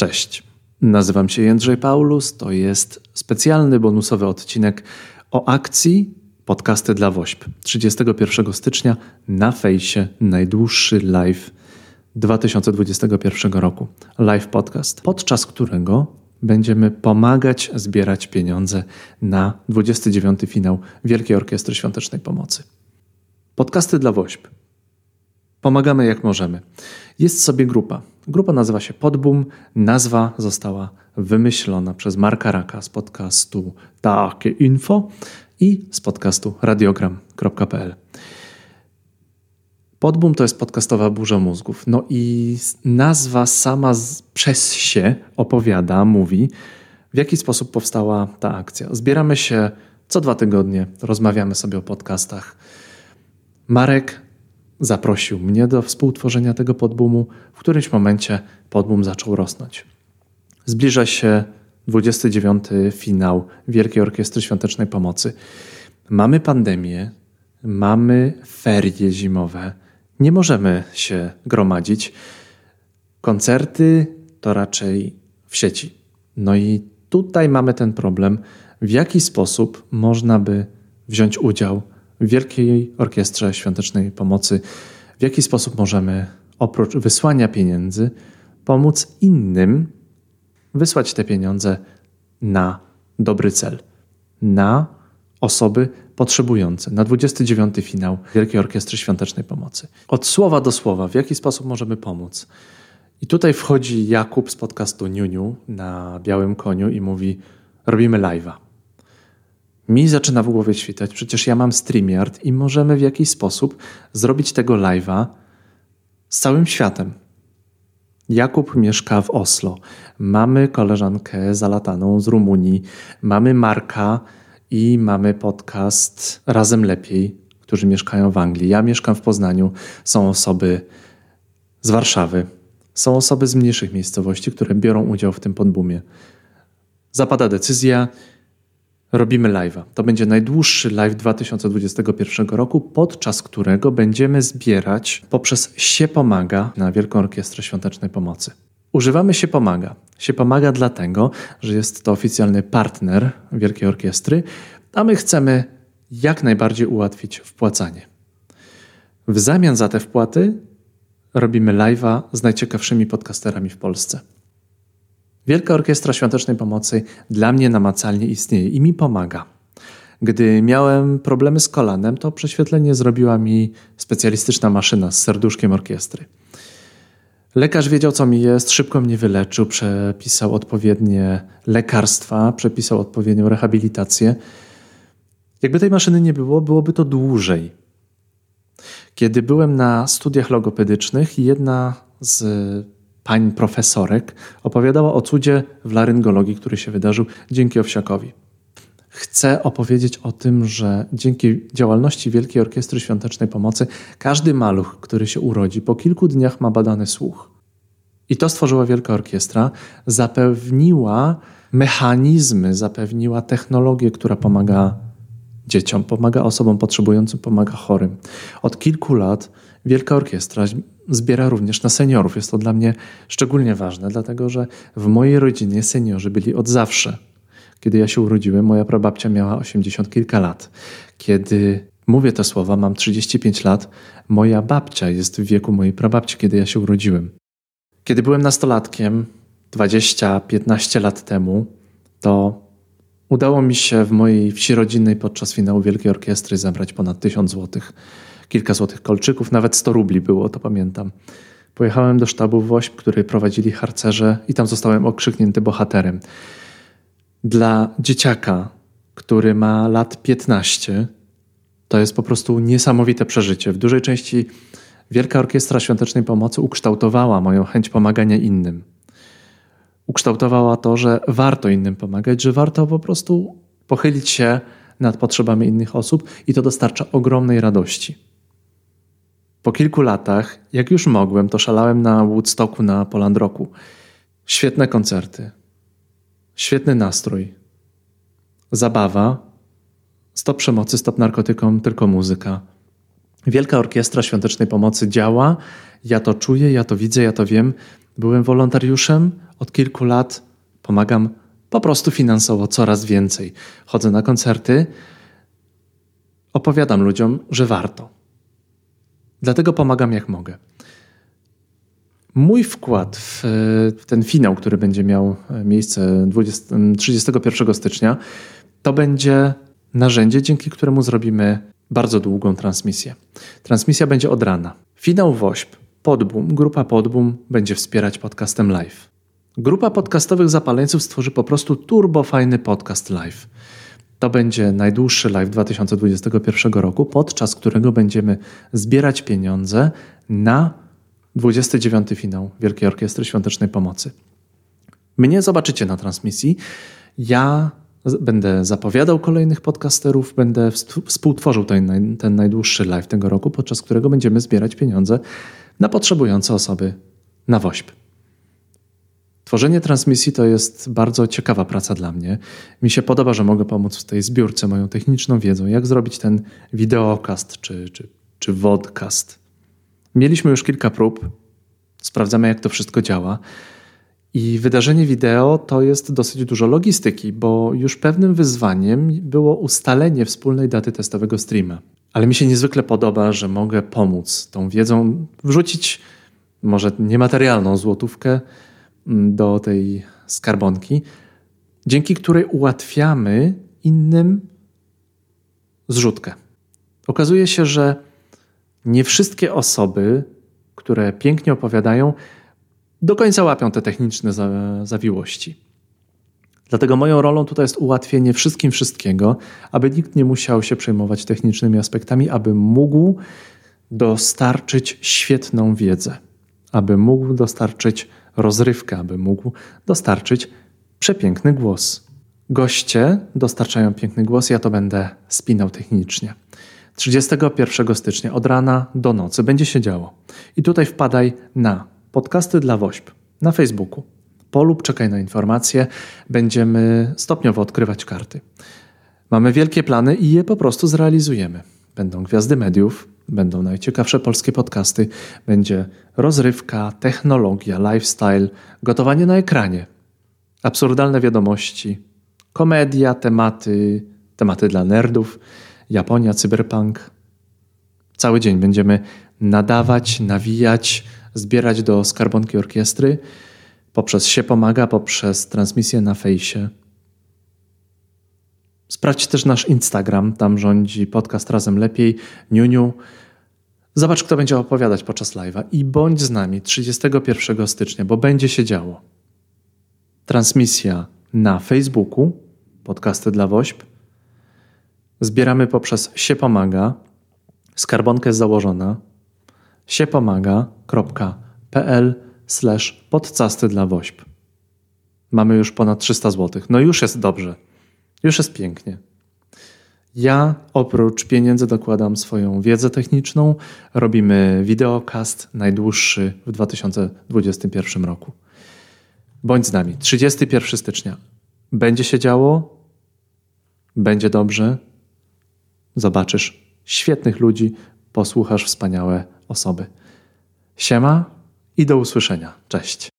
Cześć. Nazywam się Jędrzej Paulus. To jest specjalny bonusowy odcinek o akcji Podcasty dla WOŚP. 31 stycznia na fejsie najdłuższy live 2021 roku. Live podcast, podczas którego będziemy pomagać zbierać pieniądze na 29 finał Wielkiej Orkiestry Świątecznej Pomocy. Podcasty dla WOŚP. Pomagamy jak możemy. Jest sobie grupa. Grupa nazywa się Podboom. Nazwa została wymyślona przez Marka Raka z podcastu Takie Info i z podcastu radiogram.pl. Podboom to jest podcastowa burza mózgów. No i nazwa sama przez się opowiada, mówi, w jaki sposób powstała ta akcja. Zbieramy się co dwa tygodnie, rozmawiamy sobie o podcastach. Marek zaprosił mnie do współtworzenia tego podbumu. W którymś momencie podbum zaczął rosnąć. Zbliża się 29. finał Wielkiej Orkiestry Świątecznej Pomocy. Mamy pandemię, mamy ferie zimowe, nie możemy się gromadzić. Koncerty to raczej w sieci. No i tutaj mamy ten problem, w jaki sposób można by wziąć udział Wielkiej Orkiestrze Świątecznej Pomocy, w jaki sposób możemy oprócz wysłania pieniędzy pomóc innym wysłać te pieniądze na dobry cel, na osoby potrzebujące, na 29 finał Wielkiej Orkiestry Świątecznej Pomocy. Od słowa do słowa, w jaki sposób możemy pomóc. I tutaj wchodzi Jakub z podcastu Niuniu na białym koniu i mówi: Robimy live'a mi zaczyna w głowie świtać, przecież ja mam StreamYard i możemy w jakiś sposób zrobić tego live'a z całym światem. Jakub mieszka w Oslo. Mamy koleżankę zalataną z Rumunii. Mamy Marka i mamy podcast Razem Lepiej, którzy mieszkają w Anglii. Ja mieszkam w Poznaniu. Są osoby z Warszawy. Są osoby z mniejszych miejscowości, które biorą udział w tym podbumie. Zapada decyzja, robimy live'a. To będzie najdłuższy live 2021 roku, podczas którego będziemy zbierać poprzez się pomaga na Wielką Orkiestrę Świątecznej Pomocy. Używamy się pomaga. Się pomaga dlatego, że jest to oficjalny partner Wielkiej Orkiestry, a my chcemy jak najbardziej ułatwić wpłacanie. W zamian za te wpłaty robimy live'a z najciekawszymi podcasterami w Polsce. Wielka Orkiestra Świątecznej Pomocy dla mnie namacalnie istnieje i mi pomaga. Gdy miałem problemy z kolanem, to prześwietlenie zrobiła mi specjalistyczna maszyna z serduszkiem orkiestry. Lekarz wiedział, co mi jest, szybko mnie wyleczył, przepisał odpowiednie lekarstwa, przepisał odpowiednią rehabilitację. Jakby tej maszyny nie było, byłoby to dłużej. Kiedy byłem na studiach logopedycznych, jedna z pań profesorek opowiadała o cudzie w laryngologii, który się wydarzył dzięki Owsiakowi. Chcę opowiedzieć o tym, że dzięki działalności Wielkiej Orkiestry Świątecznej Pomocy każdy maluch, który się urodzi, po kilku dniach ma badany słuch. I to stworzyła Wielka Orkiestra, zapewniła mechanizmy, zapewniła technologię, która pomaga dzieciom, pomaga osobom potrzebującym, pomaga chorym. Od kilku lat Wielka Orkiestra zbiera również na seniorów. Jest to dla mnie szczególnie ważne, dlatego że w mojej rodzinie seniorzy byli od zawsze. Kiedy ja się urodziłem, moja prababcia miała 80 kilka lat. Kiedy mówię te słowa, mam 35 lat, moja babcia jest w wieku mojej prababci, kiedy ja się urodziłem. Kiedy byłem nastolatkiem, 20-15 lat temu, to udało mi się w mojej wsi rodzinnej podczas finału Wielkiej Orkiestry zabrać ponad 1000 złotych kilka złotych kolczyków, nawet 100 rubli było, to pamiętam. Pojechałem do sztabu WOŚP, który prowadzili harcerze i tam zostałem okrzyknięty bohaterem. Dla dzieciaka, który ma lat 15, to jest po prostu niesamowite przeżycie. W dużej części Wielka Orkiestra Świątecznej Pomocy ukształtowała moją chęć pomagania innym. Ukształtowała to, że warto innym pomagać, że warto po prostu pochylić się nad potrzebami innych osób i to dostarcza ogromnej radości. Po kilku latach, jak już mogłem, to szalałem na Woodstocku na Poland Rocku. Świetne koncerty, świetny nastrój, zabawa, stop przemocy, stop narkotykom, tylko muzyka. Wielka Orkiestra Świątecznej Pomocy działa, ja to czuję, ja to widzę, ja to wiem. Byłem wolontariuszem, Od kilku lat pomagam po prostu finansowo coraz więcej. Chodzę na koncerty, opowiadam ludziom, że warto. Dlatego pomagam jak mogę. Mój wkład w, w ten finał, który będzie miał miejsce 20, 31 stycznia, to będzie narzędzie, dzięki któremu zrobimy bardzo długą transmisję. Transmisja będzie od rana. Finał WOŚP, Podboom, grupa Podboom będzie wspierać podcastem live. Grupa podcastowych zapaleńców stworzy po prostu turbo fajny podcast live. To będzie najdłuższy live 2021 roku, podczas którego będziemy zbierać pieniądze na 29 finał Wielkiej Orkiestry Świątecznej Pomocy. Mnie zobaczycie na transmisji. Ja będę zapowiadał kolejnych podcasterów, będę współtworzył ten, ten najdłuższy live tego roku, podczas którego będziemy zbierać pieniądze na potrzebujące osoby na WOŚP. Tworzenie transmisji to jest bardzo ciekawa praca dla mnie. Mi się podoba, że mogę pomóc w tej zbiórce moją techniczną wiedzą, jak zrobić ten wideokast czy, czy, czy vodcast. Mieliśmy już kilka prób, sprawdzamy jak to wszystko działa. I wydarzenie wideo to jest dosyć dużo logistyki, bo już pewnym wyzwaniem było ustalenie wspólnej daty testowego streama. Ale mi się niezwykle podoba, że mogę pomóc tą wiedzą, wrzucić może niematerialną złotówkę do tej skarbonki, dzięki której ułatwiamy innym zrzutkę. Okazuje się, że nie wszystkie osoby, które pięknie opowiadają, do końca łapią te techniczne zawiłości. Dlatego moją rolą tutaj jest ułatwienie wszystkim wszystkiego, aby nikt nie musiał się przejmować technicznymi aspektami, aby mógł dostarczyć świetną wiedzę, aby mógł dostarczyć rozrywkę, aby mógł dostarczyć przepiękny głos. Goście dostarczają piękny głos, ja to będę spinał technicznie. 31 stycznia od rana do nocy będzie się działo. I tutaj wpadaj na podcasty dla WOŚP na Facebooku. Polub, czekaj na informacje, będziemy stopniowo odkrywać karty. Mamy wielkie plany i je po prostu zrealizujemy. Będą gwiazdy mediów, będą najciekawsze polskie podcasty, będzie rozrywka, technologia, lifestyle, gotowanie na ekranie, absurdalne wiadomości, komedia, tematy, tematy dla nerdów, Japonia, cyberpunk. Cały dzień będziemy nadawać, nawijać, zbierać do skarbonki orkiestry poprzez się pomaga, poprzez transmisję na fejsie. Sprawdź też nasz Instagram, tam rządzi podcast Razem Lepiej, Niuniu. Zobacz, kto będzie opowiadać podczas live'a i bądź z nami 31 stycznia, bo będzie się działo. Transmisja na Facebooku, podcasty dla WOŚP. Zbieramy poprzez się pomaga. Skarbonka jest założona siepomaga.pl slash podcasty dla WOŚP. Mamy już ponad 300 zł. No już jest dobrze. Już jest pięknie. Ja oprócz pieniędzy dokładam swoją wiedzę techniczną. Robimy wideokast najdłuższy w 2021 roku. Bądź z nami. 31 stycznia. Będzie się działo, będzie dobrze. Zobaczysz świetnych ludzi, posłuchasz wspaniałe osoby. Siema i do usłyszenia. Cześć.